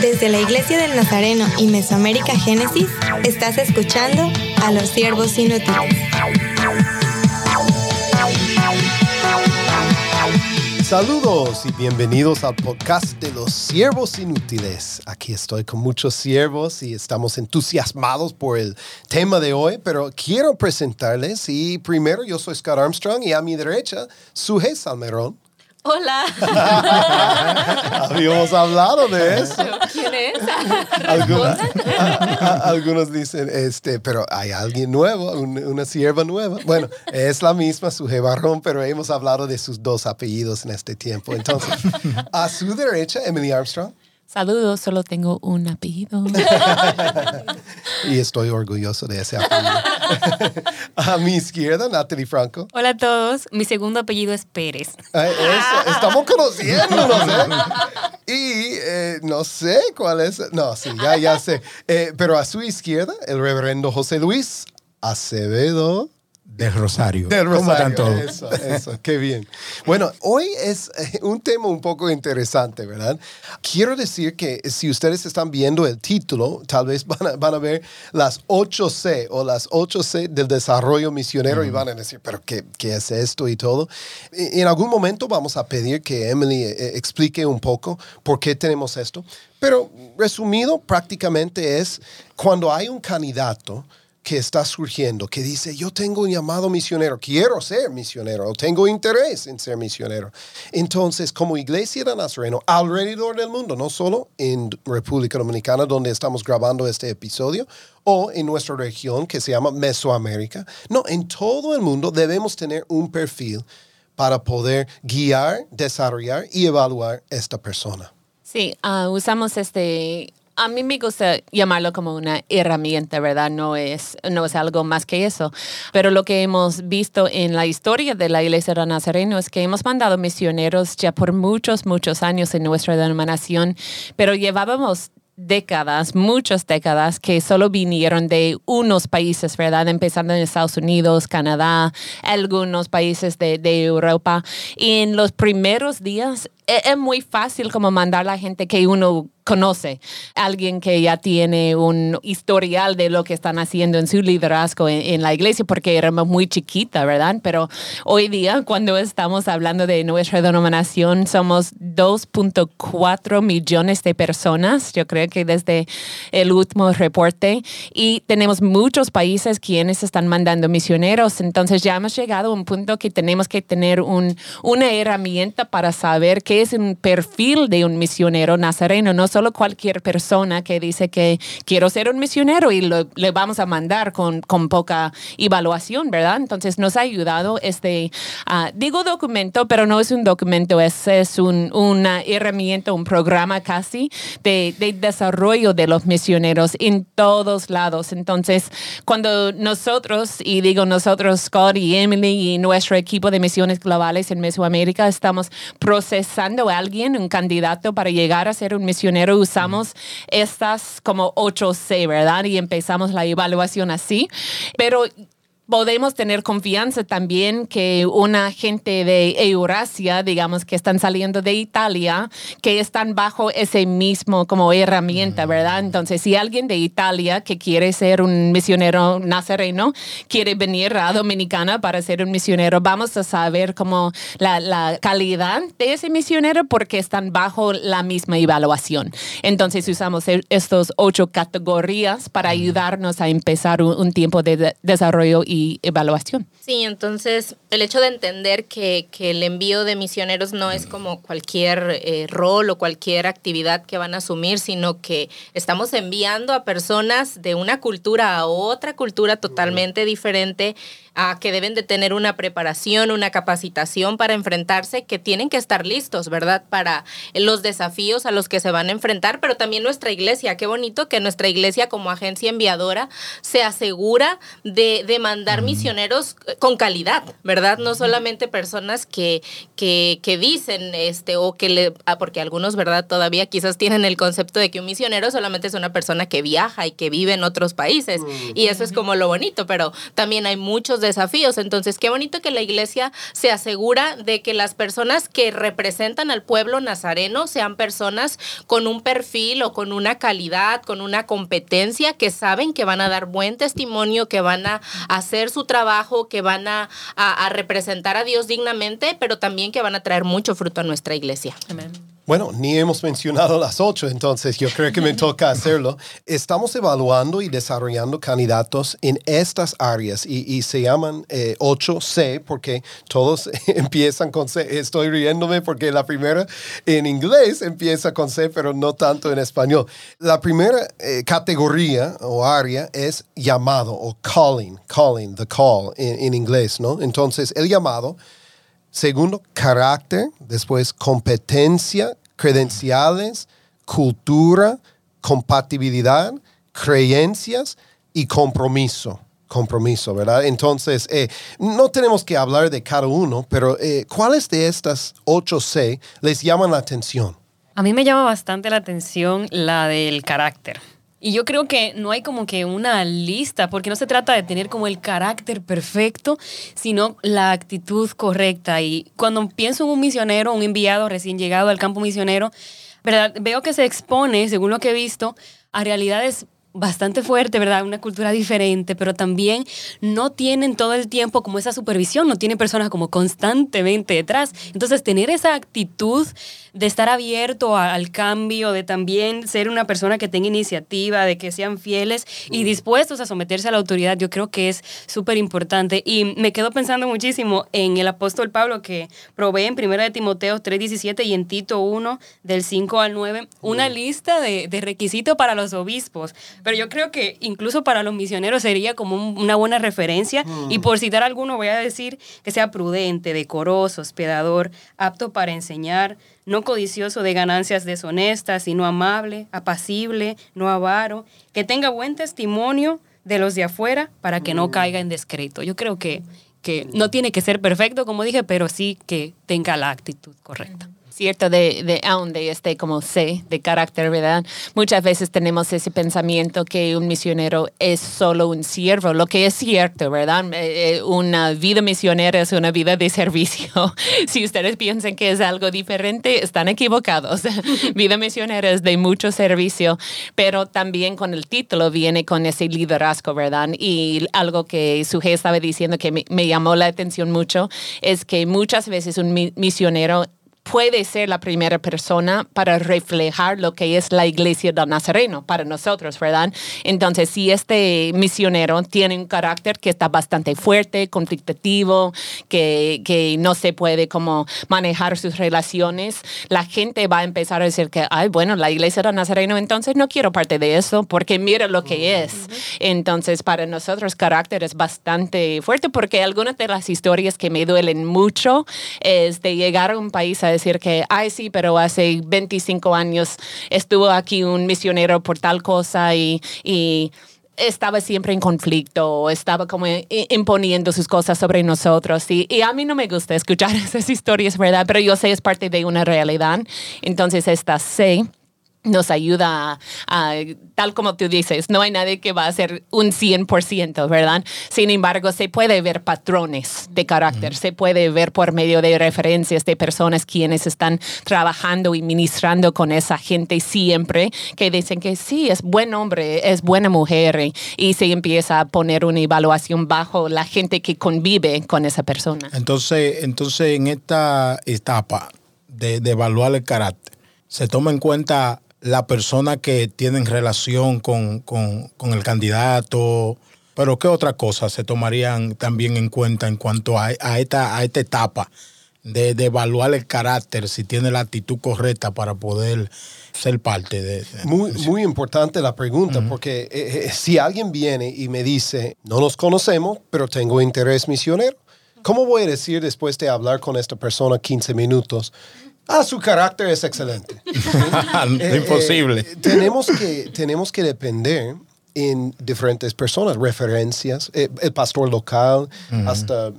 Desde la Iglesia del Nazareno y Mesoamérica Génesis, estás escuchando a los siervos inútiles. Saludos y bienvenidos al podcast de los siervos inútiles. Aquí estoy con muchos siervos y estamos entusiasmados por el tema de hoy, pero quiero presentarles y primero yo soy Scott Armstrong y a mi derecha Suje Salmerón. Hola. Habíamos hablado de eso. ¿Quién es? Algunos, algunos dicen, este, pero hay alguien nuevo, un- una sierva nueva. Bueno, es la misma, su Barrón, pero hemos hablado de sus dos apellidos en este tiempo. Entonces, a su derecha, Emily Armstrong, Saludos, solo tengo un apellido. y estoy orgulloso de ese apellido. a mi izquierda, Natalie Franco. Hola a todos, mi segundo apellido es Pérez. Ay, eso, estamos conociéndonos, ¿eh? Y eh, no sé cuál es. No, sí, ya, ya sé. Eh, pero a su izquierda, el reverendo José Luis Acevedo. Del Rosario. Del ¿Cómo Rosario. están todos? Eso, eso, qué bien. Bueno, hoy es eh, un tema un poco interesante, ¿verdad? Quiero decir que si ustedes están viendo el título, tal vez van a, van a ver las 8C o las 8C del desarrollo misionero y van a decir, pero qué, qué es esto y todo? En algún momento vamos a pedir que Emily eh, explique un poco por qué tenemos esto, pero resumido prácticamente es cuando hay un candidato que está surgiendo, que dice, yo tengo un llamado misionero, quiero ser misionero, o tengo interés en ser misionero. Entonces, como iglesia de Nazareno, alrededor del mundo, no solo en República Dominicana, donde estamos grabando este episodio, o en nuestra región que se llama Mesoamérica, no, en todo el mundo debemos tener un perfil para poder guiar, desarrollar y evaluar esta persona. Sí, ah, usamos este. A mí me gusta llamarlo como una herramienta, ¿verdad? No es, no es algo más que eso. Pero lo que hemos visto en la historia de la Iglesia de Nazareno es que hemos mandado misioneros ya por muchos, muchos años en nuestra denominación, pero llevábamos décadas, muchas décadas, que solo vinieron de unos países, ¿verdad? Empezando en Estados Unidos, Canadá, algunos países de, de Europa. Y en los primeros días es muy fácil como mandar a la gente que uno conoce, alguien que ya tiene un historial de lo que están haciendo en su liderazgo en, en la iglesia, porque éramos muy chiquita, ¿verdad? Pero hoy día, cuando estamos hablando de nuestra denominación, somos 2.4 millones de personas, yo creo que desde el último reporte, y tenemos muchos países quienes están mandando misioneros, entonces ya hemos llegado a un punto que tenemos que tener un, una herramienta para saber qué es un perfil de un misionero nazareno, no solo cualquier persona que dice que quiero ser un misionero y lo- le vamos a mandar con, con poca evaluación, ¿verdad? Entonces nos ha ayudado este, ah, digo documento, pero no es un documento, es, es un- una herramienta, un programa casi de, de desarrollo de los misioneros en todos lados. Entonces, cuando nosotros, y digo nosotros, Scott y Emily y nuestro equipo de misiones globales en Mesoamérica, estamos procesando a alguien, un candidato para llegar a ser un misionero, usamos estas como 8C, ¿verdad? Y empezamos la evaluación así. Pero podemos tener confianza también que una gente de Eurasia, digamos, que están saliendo de Italia, que están bajo ese mismo como herramienta, ¿verdad? Entonces, si alguien de Italia que quiere ser un misionero nazareno, quiere venir a Dominicana para ser un misionero, vamos a saber como la, la calidad de ese misionero porque están bajo la misma evaluación. Entonces, usamos e- estos ocho categorías para ayudarnos a empezar un, un tiempo de de desarrollo y evaluación. Sí, entonces el hecho de entender que, que el envío de misioneros no es como cualquier eh, rol o cualquier actividad que van a asumir, sino que estamos enviando a personas de una cultura a otra cultura totalmente diferente, a que deben de tener una preparación, una capacitación para enfrentarse, que tienen que estar listos, ¿verdad? Para los desafíos a los que se van a enfrentar, pero también nuestra iglesia. Qué bonito que nuestra iglesia como agencia enviadora se asegura de, de mandar mandar misioneros con calidad, ¿verdad? No solamente personas que, que, que dicen, este, o que le, ah, porque algunos, ¿verdad? Todavía quizás tienen el concepto de que un misionero solamente es una persona que viaja y que vive en otros países. Y eso es como lo bonito, pero también hay muchos desafíos. Entonces, qué bonito que la iglesia se asegura de que las personas que representan al pueblo nazareno sean personas con un perfil o con una calidad, con una competencia, que saben que van a dar buen testimonio, que van a hacer su trabajo, que van a, a, representar a Dios dignamente, pero también que van a traer mucho fruto a nuestra iglesia. Amén. Bueno, ni hemos mencionado las ocho, entonces yo creo que me toca hacerlo. Estamos evaluando y desarrollando candidatos en estas áreas y, se llaman 8C eh, porque todos empiezan con C. Estoy riéndome porque la primera en inglés empieza con C, pero no tanto en español. La primera eh, categoría o área es llamado o calling, calling, the call en, en inglés, ¿no? Entonces, el llamado. Segundo, carácter. Después, competencia credenciales, cultura, compatibilidad, creencias y compromiso. Compromiso, ¿verdad? Entonces, eh, no tenemos que hablar de cada uno, pero eh, ¿cuáles de estas 8C les llaman la atención? A mí me llama bastante la atención la del carácter. Y yo creo que no hay como que una lista, porque no se trata de tener como el carácter perfecto, sino la actitud correcta. Y cuando pienso en un misionero, un enviado recién llegado al campo misionero, ¿verdad? veo que se expone, según lo que he visto, a realidades bastante fuerte, ¿verdad? Una cultura diferente, pero también no tienen todo el tiempo como esa supervisión, no tienen personas como constantemente detrás. Entonces, tener esa actitud de estar abierto al cambio, de también ser una persona que tenga iniciativa, de que sean fieles y dispuestos a someterse a la autoridad, yo creo que es súper importante. Y me quedo pensando muchísimo en el apóstol Pablo que provee en 1 de Timoteo 3:17 y en Tito 1 del 5 al 9 una lista de, de requisitos para los obispos. Pero yo creo que incluso para los misioneros sería como una buena referencia. Y por citar alguno, voy a decir que sea prudente, decoroso, hospedador, apto para enseñar, no codicioso de ganancias deshonestas, sino amable, apacible, no avaro, que tenga buen testimonio de los de afuera para que no mm. caiga en descrédito. Yo creo que, que no tiene que ser perfecto, como dije, pero sí que tenga la actitud correcta cierto de, de este como C de carácter, ¿verdad? Muchas veces tenemos ese pensamiento que un misionero es solo un siervo, lo que es cierto, ¿verdad? Eh, eh, una vida misionera es una vida de servicio. si ustedes piensan que es algo diferente, están equivocados. vida misionera es de mucho servicio, pero también con el título viene con ese liderazgo, ¿verdad? Y algo que su jefe estaba diciendo que me llamó la atención mucho es que muchas veces un misionero puede ser la primera persona para reflejar lo que es la iglesia del Nazareno para nosotros, ¿verdad? Entonces, si este misionero tiene un carácter que está bastante fuerte, conflictivo, que, que no se puede como manejar sus relaciones, la gente va a empezar a decir que, ay, bueno, la iglesia del Nazareno, entonces no quiero parte de eso porque mira lo que es. Entonces, para nosotros, carácter es bastante fuerte porque algunas de las historias que me duelen mucho es de llegar a un país a decir que, ay, sí, pero hace 25 años estuvo aquí un misionero por tal cosa y, y estaba siempre en conflicto, estaba como imponiendo sus cosas sobre nosotros. Y, y, a mí no me gusta escuchar esas historias, ¿verdad? Pero yo sé es parte de una realidad. Entonces, esta sé nos ayuda a, tal como tú dices, no hay nadie que va a ser un 100%, ¿verdad? Sin embargo, se puede ver patrones de carácter, se puede ver por medio de referencias de personas quienes están trabajando y ministrando con esa gente siempre, que dicen que sí, es buen hombre, es buena mujer, y, se empieza a poner una evaluación bajo la gente que convive con esa persona. Entonces, entonces en esta etapa de, de evaluar el carácter, se toma en cuenta la persona que tienen relación con, el candidato, pero ¿qué otra cosa se tomarían también en cuenta en cuanto a, esta, a esta etapa de, evaluar el carácter, si tiene la actitud correcta para poder ser parte de... muy, muy importante la pregunta, porque eh, eh, si alguien viene y me dice, no nos conocemos, pero tengo interés misionero, ¿cómo voy a decir después de hablar con esta persona 15 minutos? Ah, su carácter es excelente. Eh, Imposible. Eh, tenemos, que, tenemos que depender en diferentes personas, referencias, eh, el pastor local, hasta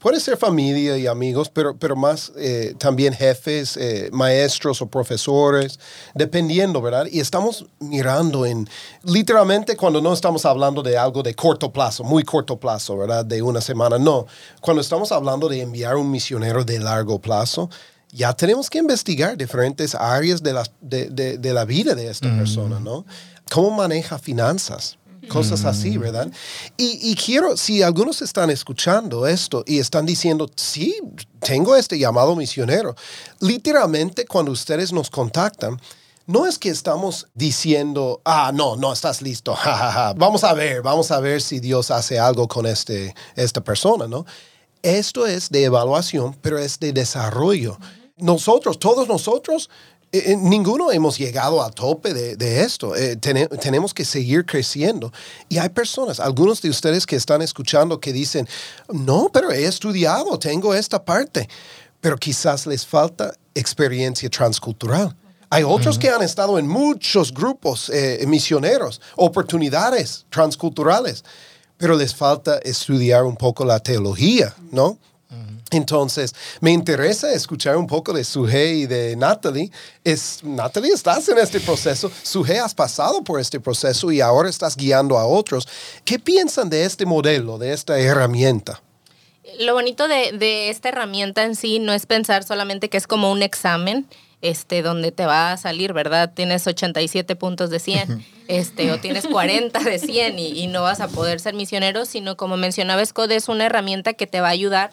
puede ser familia y amigos, pero, pero más eh, también jefes, eh, maestros o profesores, dependiendo, ¿verdad? Y estamos mirando en, literalmente cuando no estamos hablando de algo de corto plazo, muy corto plazo, ¿verdad? De una semana, no. Cuando estamos hablando de enviar un misionero de largo plazo, ya tenemos que investigar diferentes áreas de la, de, de- de la vida de esta persona, ¿no? ¿Cómo maneja finanzas? Cosas así, ¿verdad? Y, y quiero, si algunos están escuchando esto y están diciendo, sí, tengo este llamado misionero, literalmente cuando ustedes nos contactan, no es que estamos diciendo, ah, no, no estás listo, ja. vamos a ver, vamos a ver si Dios hace algo con este, esta persona, ¿no? Esto es de evaluación, pero es de desarrollo. Nosotros, todos nosotros, eh, eh, ninguno hemos llegado a tope de, de esto. Eh, tene- tenemos que seguir creciendo. Y hay personas, algunos de ustedes que están escuchando que dicen, no, pero he estudiado, tengo esta parte, pero quizás les falta experiencia transcultural. Hay otros que han estado en muchos grupos eh, misioneros, oportunidades transculturales, pero les falta estudiar un poco la teología, ¿no? Entonces, me interesa escuchar un poco de Suje y de Natalie. Es, Natalie, estás en este proceso. Suje, has pasado por este proceso y ahora estás guiando a otros. ¿Qué piensan de este modelo, de esta herramienta? Lo bonito de, de esta herramienta en sí no es pensar solamente que es como un examen, este, donde te va a salir, ¿verdad? Tienes 87 puntos de 100, este, o tienes 40 de 100 y, y no vas a poder ser misionero, sino como mencionaba Scott, es una herramienta que te va a ayudar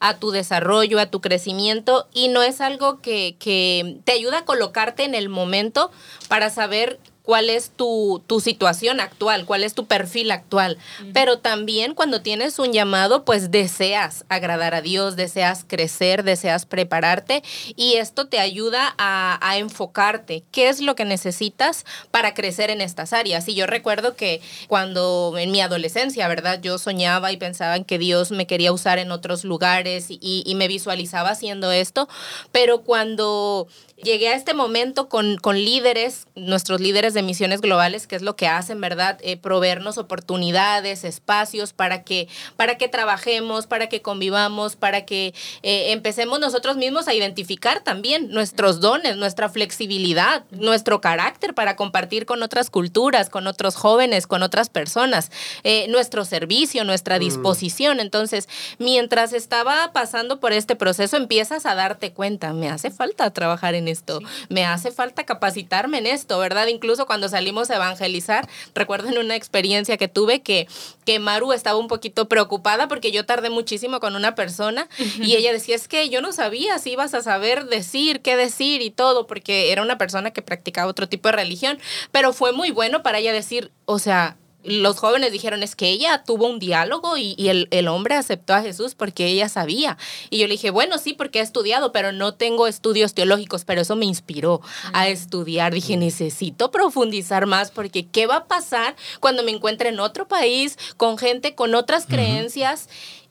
a tu desarrollo, a tu crecimiento y no es algo que, que te ayuda a colocarte en el momento para saber cuál es tu, tu situación actual, cuál es tu perfil actual. Pero también cuando tienes un llamado, pues deseas agradar a Dios, deseas crecer, deseas prepararte y esto te ayuda a, a enfocarte. ¿Qué es lo que necesitas para crecer en estas áreas? Y yo recuerdo que cuando en mi adolescencia, ¿verdad? Yo soñaba y pensaba en que Dios me quería usar en otros lugares y, y me visualizaba haciendo esto, pero cuando llegué a este momento con, con líderes, nuestros líderes de misiones globales, que es lo que hacen, ¿verdad? Eh, proveernos oportunidades, espacios para que, para que trabajemos, para que convivamos, para que eh, empecemos nosotros mismos a identificar también nuestros dones, nuestra flexibilidad, nuestro carácter para compartir con otras culturas, con otros jóvenes, con otras personas, eh, nuestro servicio, nuestra disposición. Entonces, mientras estaba pasando por este proceso, empiezas a darte cuenta, me hace falta trabajar en esto, me hace falta capacitarme en esto, ¿verdad? Incluso cuando salimos a evangelizar, recuerdo en una experiencia que tuve que, que Maru estaba un poquito preocupada porque yo tardé muchísimo con una persona y ella decía, es que yo no sabía si ibas a saber decir, qué decir y todo, porque era una persona que practicaba otro tipo de religión, pero fue muy bueno para ella decir, o sea, los jóvenes dijeron es que ella tuvo un diálogo y, y el, el hombre aceptó a Jesús porque ella sabía. Y yo le dije, bueno, sí, porque he estudiado, pero no tengo estudios teológicos, pero eso me inspiró a estudiar. Dije, necesito profundizar más porque ¿qué va a pasar cuando me encuentre en otro país con gente con otras creencias?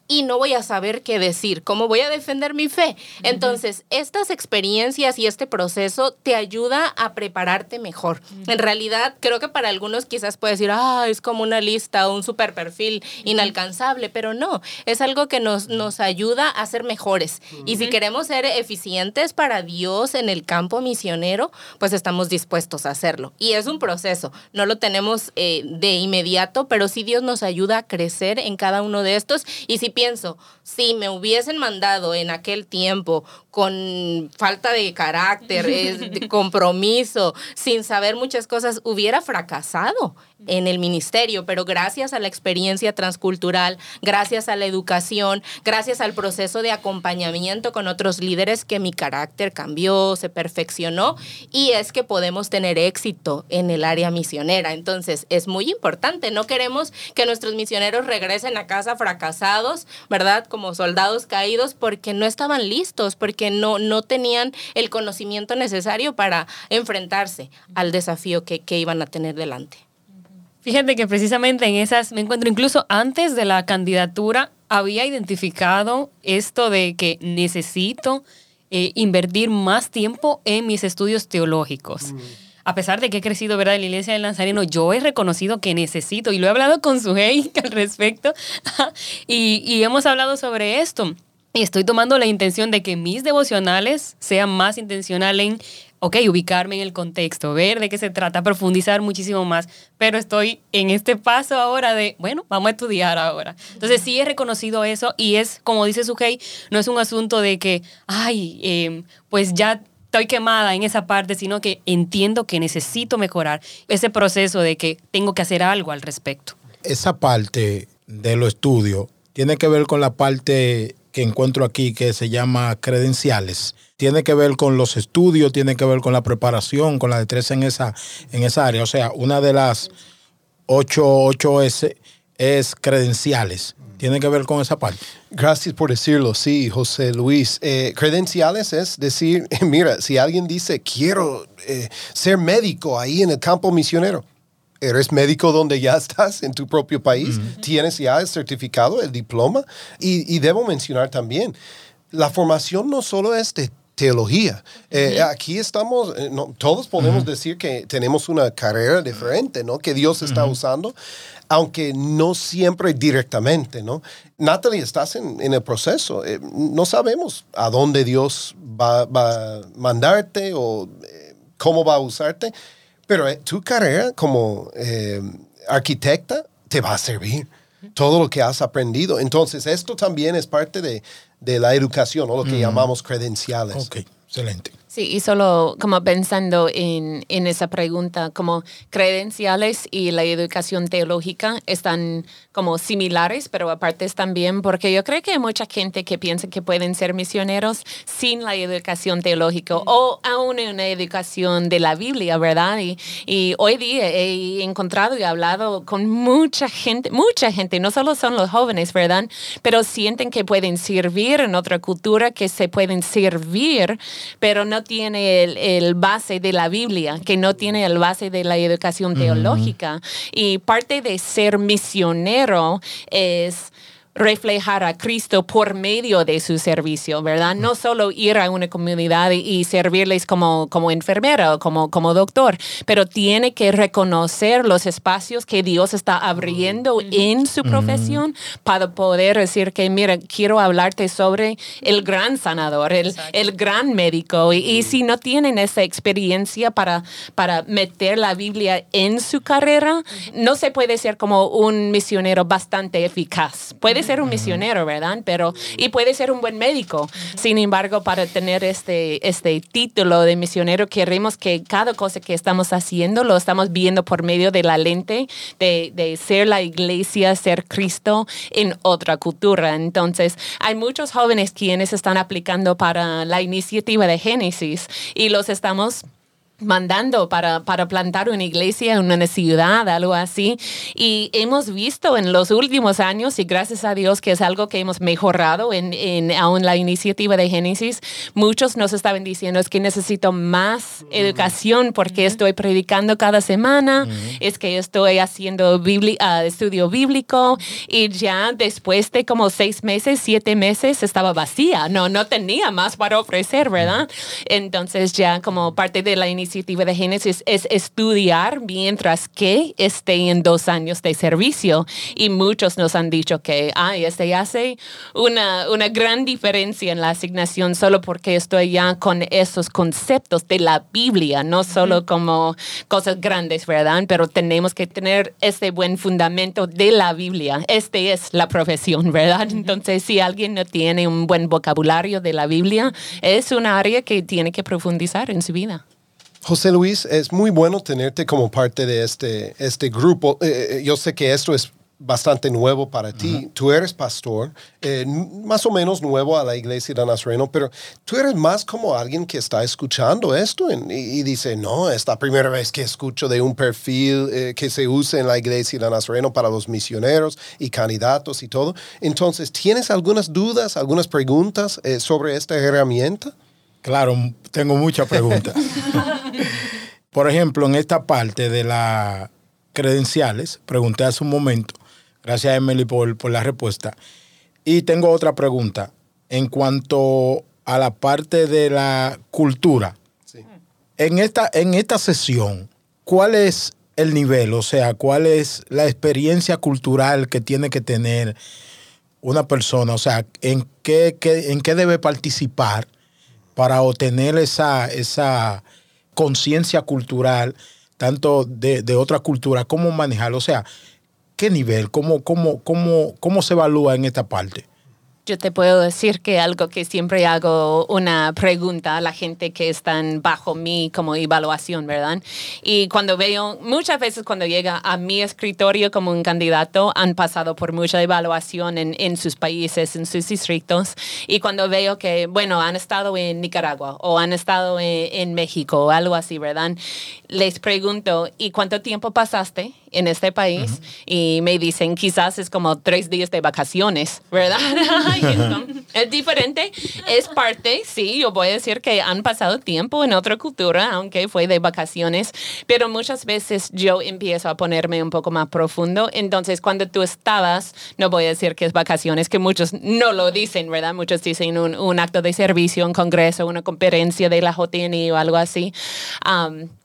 Y no voy a saber qué decir, cómo voy a defender mi fe. Entonces, estas experiencias y este proceso te ayuda a prepararte mejor. En realidad, creo que para algunos quizás puede decir, ah, es como una lista o un super perfil inalcanzable, pero no, es algo que nos, nos ayuda a ser mejores. Y si queremos ser eficientes para Dios en el campo misionero, pues estamos dispuestos a hacerlo. Y es un proceso, no lo tenemos eh, de inmediato, pero sí Dios nos ayuda a crecer en cada uno de estos. Y si pienso, si me hubiesen mandado en aquel tiempo con falta de carácter, de compromiso, sin saber muchas cosas, hubiera fracasado en el ministerio, pero gracias a la experiencia transcultural, gracias a la educación, gracias al proceso de acompañamiento con otros líderes que mi carácter cambió, se perfeccionó y es que podemos tener éxito en el área misionera. Entonces, es muy importante, no queremos que nuestros misioneros regresen a casa fracasados, ¿verdad? Como soldados caídos porque no estaban listos, porque no, no tenían el conocimiento necesario para enfrentarse al desafío que, que iban a tener delante. Fíjate que precisamente en esas me encuentro, incluso antes de la candidatura, había identificado esto de que necesito eh, invertir más tiempo en mis estudios teológicos. a pesar de que he crecido, ¿verdad? En la iglesia del Nazareno, yo he reconocido que necesito, y lo he hablado con su al respecto, y, y hemos hablado sobre esto. Estoy tomando la intención de que mis devocionales sean más intencionales en ok, ubicarme en el contexto, ver de qué se trata, profundizar muchísimo más, pero estoy en este paso ahora de, bueno, vamos a estudiar ahora. Entonces sí he reconocido eso y es, como dice Sujei, no es un asunto de que, ay, em, pues ya estoy quemada en esa parte, sino que entiendo que necesito mejorar ese proceso de que tengo que hacer algo al respecto. Esa parte de lo estudio tiene que ver con la parte que encuentro aquí que se llama credenciales. Tiene que ver con los estudios, tiene que ver con la preparación, con la destreza en esa, en esa área. O sea, una de las 8, s es credenciales. Tiene que ver con esa parte. Gracias por decirlo, sí, José Luis. Eh, credenciales es decir, mira, si alguien dice, quiero eh, ser médico ahí en el campo misionero, eres médico donde ya estás en tu propio país, tienes ya el certificado, el diploma. Y, debo mencionar también, la formación no solo es de teología. Eh, aquí estamos, eh, todos podemos decir que tenemos una carrera diferente, ¿no? Que Dios está usando, aunque no siempre directamente, ¿no? Natalie, estás en, el proceso. Eh, no sabemos a dónde Dios va, va a mandarte o cómo va a usarte. Pero eh, tu carrera como eh, arquitecta te va a servir todo lo que has aprendido. Entonces, esto también es parte de, la educación, o lo que llamamos credenciales. Ok, excelente. Sí, y solo como pensando en, en, esa pregunta, como credenciales y la educación teológica están como similares, pero aparte también porque yo creo que hay mucha gente que piensa que pueden ser misioneros sin la educación teológica o aún una educación de la Biblia, ¿verdad? Y, y hoy día he encontrado y hablado con mucha gente, mucha gente, no solo son los jóvenes, ¿verdad? Pero sienten que pueden servir en otra cultura, que se pueden servir, pero no tiene el, base de la Biblia, que no tiene el base de la educación teológica. Y parte de ser misionero es reflejar a Cristo por medio de su servicio, ¿verdad? No solo ir a una comunidad y servirles como, como enfermera o como, como doctor, pero tiene que reconocer los espacios que Dios está abriendo en su profesión para poder decir que, mira, quiero hablarte sobre el gran sanador, el, el gran médico. Y, si no tienen esa experiencia para, para meter la Biblia en su carrera, no se puede ser como un misionero bastante eficaz. Puede ser un misionero, ¿verdad? Pero, y puede ser un buen médico. Sin embargo, para tener este, este título de misionero, queremos que cada cosa que estamos haciendo lo estamos viendo por medio de la lente de, de ser la iglesia, ser Cristo en otra cultura. Entonces, hay muchos jóvenes quienes están aplicando para la iniciativa de Génesis y los estamos mandando para, para, plantar una iglesia en una ciudad, algo así. Y hemos visto en los últimos años, y gracias a Dios que es algo que hemos mejorado en, en aún la iniciativa de Génesis, muchos nos estaban diciendo es que necesito más educación porque estoy predicando cada semana, es que estoy haciendo uh, estudio bíblico y ya después de como seis meses, siete meses estaba vacía, no, no tenía más para ofrecer, ¿verdad? Entonces ya como parte de la iniciativa iniciativa de Génesis es estudiar mientras que esté en dos años de servicio. Y muchos nos han dicho que, ay, este hace una, una gran diferencia en la asignación solo porque estoy ya con esos conceptos de la Biblia, no solo como cosas grandes, ¿verdad? Pero tenemos que tener este buen fundamento de la Biblia. Este es la profesión, ¿verdad? Entonces, si alguien no tiene un buen vocabulario de la Biblia, es un área que tiene que profundizar en su vida. José Luis, es muy bueno tenerte como parte de este, este grupo. Eh, eh, yo sé que esto es bastante nuevo para ti. Tú eres pastor, eh, más o menos nuevo a la iglesia de Nazareno, pero tú eres más como alguien que está escuchando esto y, dice, no, es la primera vez que escucho de un perfil que se usa en la iglesia de Nazareno para los misioneros y candidatos y todo. Entonces, ¿tienes algunas dudas, algunas preguntas sobre esta herramienta? Claro, tengo muchas preguntas. Por ejemplo, en esta parte de las credenciales, pregunté hace un momento, gracias a Emily por, por la respuesta, y tengo otra pregunta en cuanto a la parte de la cultura. En esta, en esta sesión, ¿cuál es el nivel? O sea, ¿cuál es la experiencia cultural que tiene que tener una persona? O sea, ¿en qué, qué- en qué debe participar para obtener esa, esa conciencia cultural, tanto de, de otra cultura, cómo manejarlo? O sea, ¿qué nivel? ¿Cómo, cómo, cómo, cómo se evalúa en esta parte? Yo te puedo decir que algo que siempre hago una pregunta a la gente que están bajo mí como evaluación, ¿verdad? Y cuando veo, muchas veces cuando llega a mi escritorio como un candidato, han pasado por mucha evaluación en, en sus países, en sus distritos. Y cuando veo que, bueno, han estado en Nicaragua o han estado en, en México o algo así, ¿verdad? Les pregunto, ¿y cuánto tiempo pasaste en este país? Y me dicen, quizás es como tres días de vacaciones, ¿verdad? Es diferente, es parte, sí, yo voy a decir que han pasado tiempo en otra cultura, aunque fue de vacaciones, pero muchas veces yo empiezo a ponerme un poco más profundo. Entonces, cuando tú estabas, no voy a decir que es vacaciones, que muchos no lo dicen, ¿verdad? Muchos dicen un, un acto de servicio, un congreso, una conferencia de la JTNI o algo así.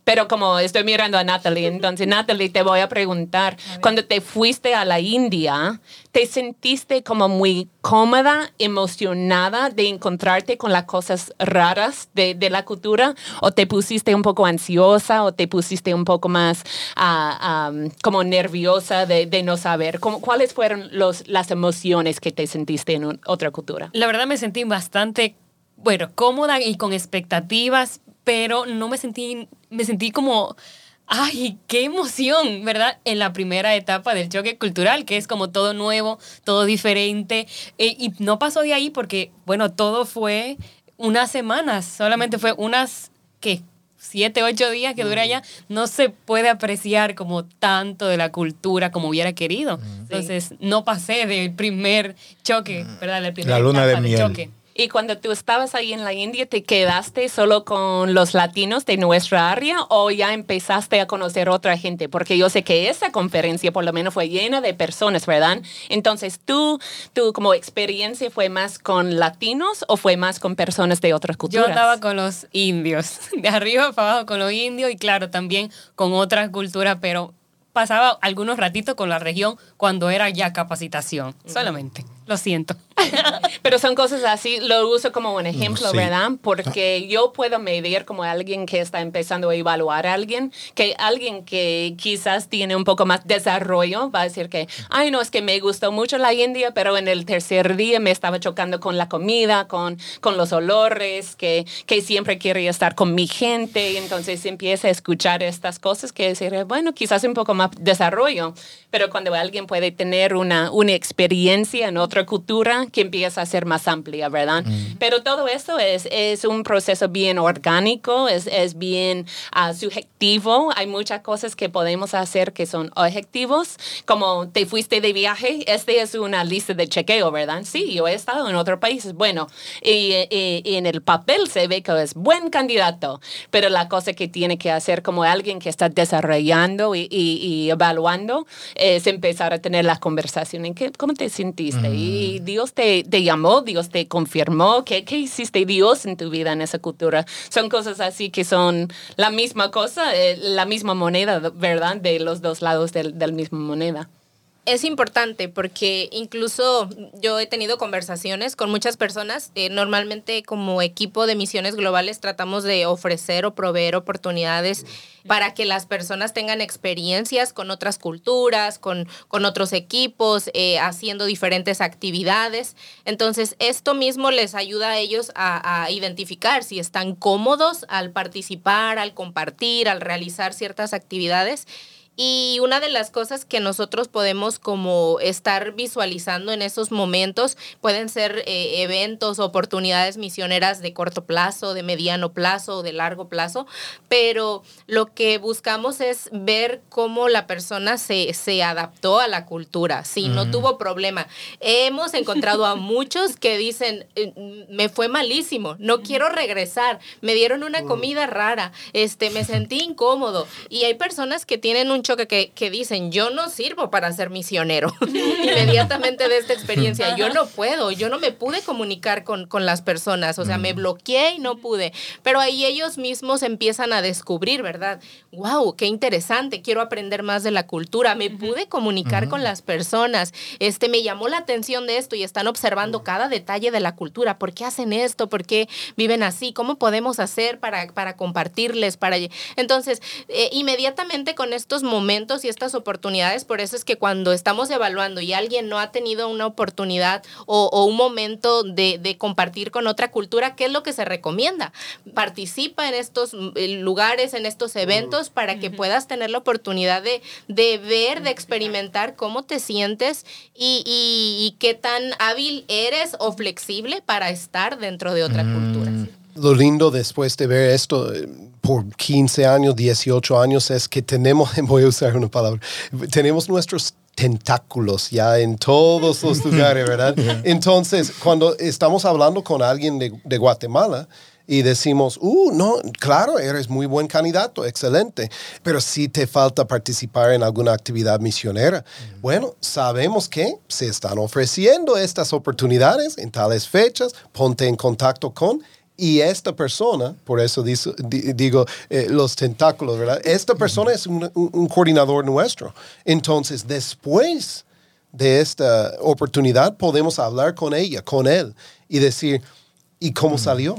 Pero como estoy mirando a Natalie, entonces Natalie, te voy a preguntar, cuando te fuiste a la India, ¿te sentiste como muy cómoda, emocionada de encontrarte con las cosas raras de, de la cultura? ¿O te pusiste un poco ansiosa o te pusiste un poco más am, como nerviosa de, de no saber? ¿Cómo- ¿Cuáles fueron los, las emociones que te sentiste en un- otra cultura? La verdad me sentí bastante, bueno, cómoda y con expectativas, pero no me sentí, me sentí como, ay, qué emoción, ¿verdad? En la primera etapa del choque cultural, que es como todo nuevo, todo diferente, eh, y no pasó de ahí porque, bueno, todo fue unas semanas, solamente fue unas, ¿qué? Siete, ocho días que dura allá, no se puede apreciar como tanto de la cultura como hubiera querido. Entonces, no pasé del primer choque, ¿verdad? La, primera La luna de etapa del miel. choque. Y cuando tú estabas ahí en la India, ¿te quedaste solo con los latinos de nuestra área o ya empezaste a conocer otra gente? Porque yo sé que esa conferencia por lo menos fue llena de personas, ¿verdad? Entonces, ¿tú, tú como experiencia fue más con latinos o fue más con personas de otras Yo culturas? andaba con los indios, de arriba para abajo con los indios y claro, también con otras culturas, pero pasaba algunos ratitos con la región cuando era ya capacitación, solamente. Lo siento. Pero son cosas así, lo uso como un ejemplo, Sí. ¿verdad? Porque yo puedo medir como alguien que está empezando a evaluar a alguien, que alguien que quizás tiene un poco más desarrollo va a decir que, ay, no, es que me gustó mucho la India, pero en el tercer día me estaba chocando con la comida, con, con los olores, que, que siempre quería estar con mi gente, y entonces empieza a escuchar estas cosas que decir, bueno, quizás un poco más desarrollo, pero cuando alguien puede tener una, una experiencia en otra cultura que empieza a ser más amplia, ¿verdad? Pero todo eso es, es un proceso bien orgánico, es, es bien ah, subjetivo. Hay muchas cosas que podemos hacer que son objetivos, como te fuiste de viaje, este es una lista de chequeo, ¿verdad? Sí, yo he estado en otros países, bueno, y, y- y en el papel se ve que es buen candidato, pero la cosa que tiene que hacer como alguien que está desarrollando y, evaluando es empezar a tener las conversaciones. ¿Qué, ¿Cómo te sentiste? Y Dios te, te llamó, Dios te confirmó. ¿Qué, ¿Qué hiciste Dios en tu vida en esa cultura? Son cosas así que son la misma cosa, eh, la misma moneda, ¿verdad? De los dos lados del, del mismo moneda. Es importante porque incluso yo he tenido conversaciones con muchas personas. eh, normalmente como equipo de misiones globales tratamos de ofrecer o proveer oportunidades para que las personas tengan experiencias con otras culturas, con, con otros equipos, eh, haciendo diferentes actividades. Entonces, esto mismo les ayuda a ellos a, a identificar si están cómodos al participar, al compartir, al realizar ciertas actividades. Y una de las cosas que nosotros podemos como estar visualizando en esos momentos pueden ser eh, eventos, oportunidades misioneras de corto plazo, de mediano plazo o de largo plazo, pero lo que buscamos es ver cómo la persona se, se adaptó a la cultura, si no tuvo problema. Hemos encontrado a muchos que dicen, "Eh, me fue malísimo, no quiero regresar, me dieron una comida rara, este, me sentí incómodo. Y hay personas que tienen un un choque que, que dicen, yo no sirvo para ser misionero. Inmediatamente de esta experiencia, yo no puedo, yo no me pude comunicar con, con las personas, o sea, me bloqueé y no pude. Pero ahí ellos mismos empiezan a descubrir, ¿verdad? Wow, qué interesante, quiero aprender más de la cultura, me pude comunicar con las personas, este, me llamó la atención de esto y están observando cada detalle de la cultura, ¿por qué hacen esto? ¿Por qué viven así? ¿Cómo podemos hacer para, para compartirles? Para... Entonces, eh, inmediatamente con estos momentos y estas oportunidades, por eso es que cuando estamos evaluando y alguien no ha tenido una oportunidad o, o un momento de, de, compartir con otra cultura, ¿qué es lo que se recomienda? Participa en estos mm, lugares, en estos eventos, para que puedas tener la oportunidad de, de ver, de experimentar cómo te sientes y, y, y, qué tan hábil eres o flexible para estar dentro de otra mm. cultura. Lo lindo después de ver esto eh, por 15 años, 18 años es que tenemos, voy a usar una palabra, tenemos nuestros tentáculos ya en todos los lugares, ¿verdad? Entonces, cuando estamos hablando con alguien de, de Guatemala, y decimos, uh, no, claro, eres muy buen candidato, excelente, pero si te falta participar en alguna actividad misionera. Bueno, sabemos que se están ofreciendo estas oportunidades en tales fechas, ponte en contacto con y esta persona, por eso digo, eh, los tentáculos, ¿verdad? Esta persona es un, un, coordinador nuestro. Entonces, después de esta oportunidad, podemos hablar con ella, con él, y decir, ¿y cómo salió?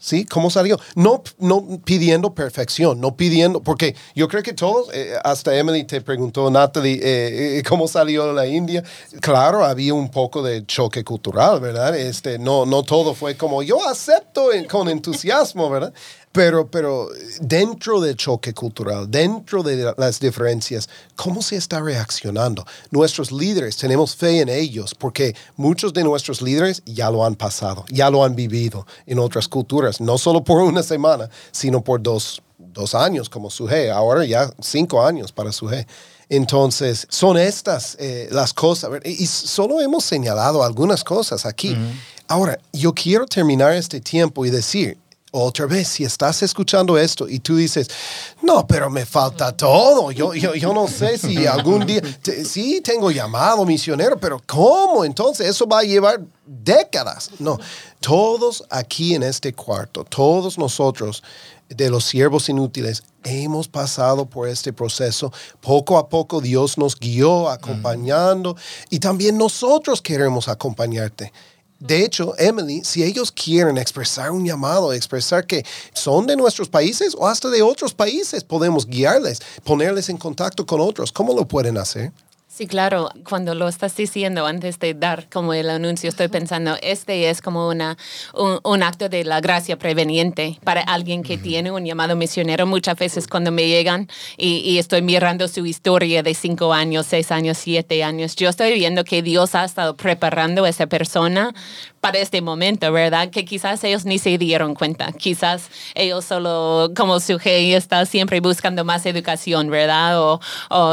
¿Sí? ¿Cómo salió? No, no pidiendo perfección, no pidiendo, porque yo creo que todos, eh, hasta Emily te preguntó, Natalie, eh, eh, ¿cómo salió la India? Claro, había un poco de choque cultural, ¿verdad? Este, no, no todo fue como yo acepto con entusiasmo, ¿verdad? Pero, pero dentro del choque cultural, dentro de las diferencias, ¿cómo se está reaccionando? Nuestros líderes, tenemos fe en ellos porque muchos de nuestros líderes ya lo han pasado, ya lo han vivido en otras culturas, no solo por una semana, sino por dos, dos años como Suje, ahora ya cinco años para Suje. Entonces, son estas eh, las cosas. Y solo hemos señalado algunas cosas aquí. Ahora, yo quiero terminar este tiempo y decir, otra vez, si estás escuchando esto y tú dices, no, pero me falta todo, yo, yo, yo no sé si algún día, sí tengo llamado misionero, pero ¿cómo? Entonces eso va a llevar décadas. No, todos aquí en este cuarto, todos nosotros de los siervos inútiles, hemos pasado por este proceso. Poco a poco Dios nos guió acompañando y también nosotros queremos acompañarte. De hecho, Emily, si ellos quieren expresar un llamado, expresar que son de nuestros países o hasta de otros países, podemos guiarles, ponerles en contacto con otros. ¿Cómo lo pueden hacer? Sí, claro. Cuando lo estás diciendo antes de dar como el anuncio, estoy pensando, este es como una, un, acto de la gracia preveniente para alguien que tiene un llamado misionero. Muchas veces cuando me llegan y, y, estoy mirando su historia de cinco años, seis años, siete años, yo estoy viendo que Dios ha estado preparando a esa persona para este momento, ¿verdad? Que quizás ellos ni se dieron cuenta. Quizás ellos solo, como su y está siempre buscando más educación, ¿verdad? O,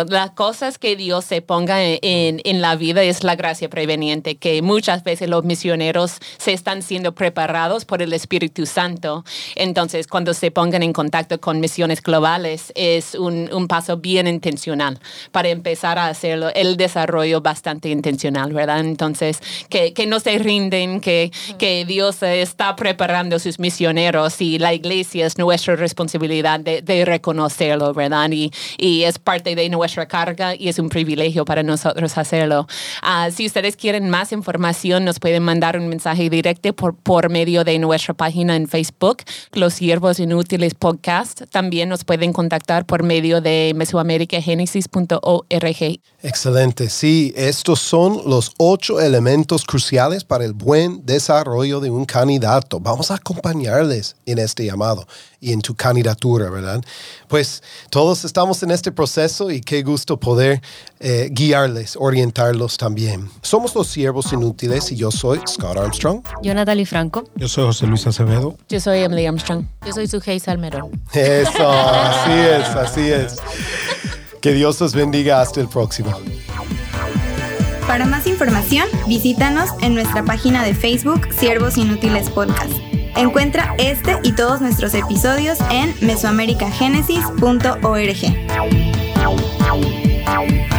las cosas que Dios se ponga en, en, la vida es la gracia preveniente, que muchas veces los misioneros se están siendo preparados por el Espíritu Santo. Entonces, cuando se pongan en contacto con misiones globales, es un, un paso bien intencional para empezar a hacerlo, el desarrollo bastante intencional, ¿verdad? Entonces, que, que no se rinden que, que Dios está preparando a sus misioneros y la iglesia es nuestra responsabilidad de, de reconocerlo, ¿verdad? Y, y, es parte de nuestra carga y es un privilegio para nosotros hacerlo. Uh, si ustedes quieren más información, nos pueden mandar un mensaje directo por, por medio de nuestra página en Facebook, Los Siervos Inútiles Podcast. También nos pueden contactar por medio de mesoamericagenesis.org. Excelente. Sí, estos son los ocho elementos cruciales para el buen desarrollo de un candidato. Vamos a acompañarles en este llamado y en tu candidatura, ¿verdad? Pues todos estamos en este proceso y qué gusto poder eh, guiarles, orientarlos también. Somos los siervos inútiles y yo soy Scott Armstrong. Yo Natalie Franco. Yo soy José Luis Acevedo. Yo soy Emily Armstrong. Yo soy Sujei Salmerón. Eso, así es, así es. Que Dios los bendiga hasta el próximo. Para más información, visítanos en nuestra página de Facebook Siervos Inútiles Podcast. Encuentra este y todos nuestros episodios en mesoamericagenesis.org.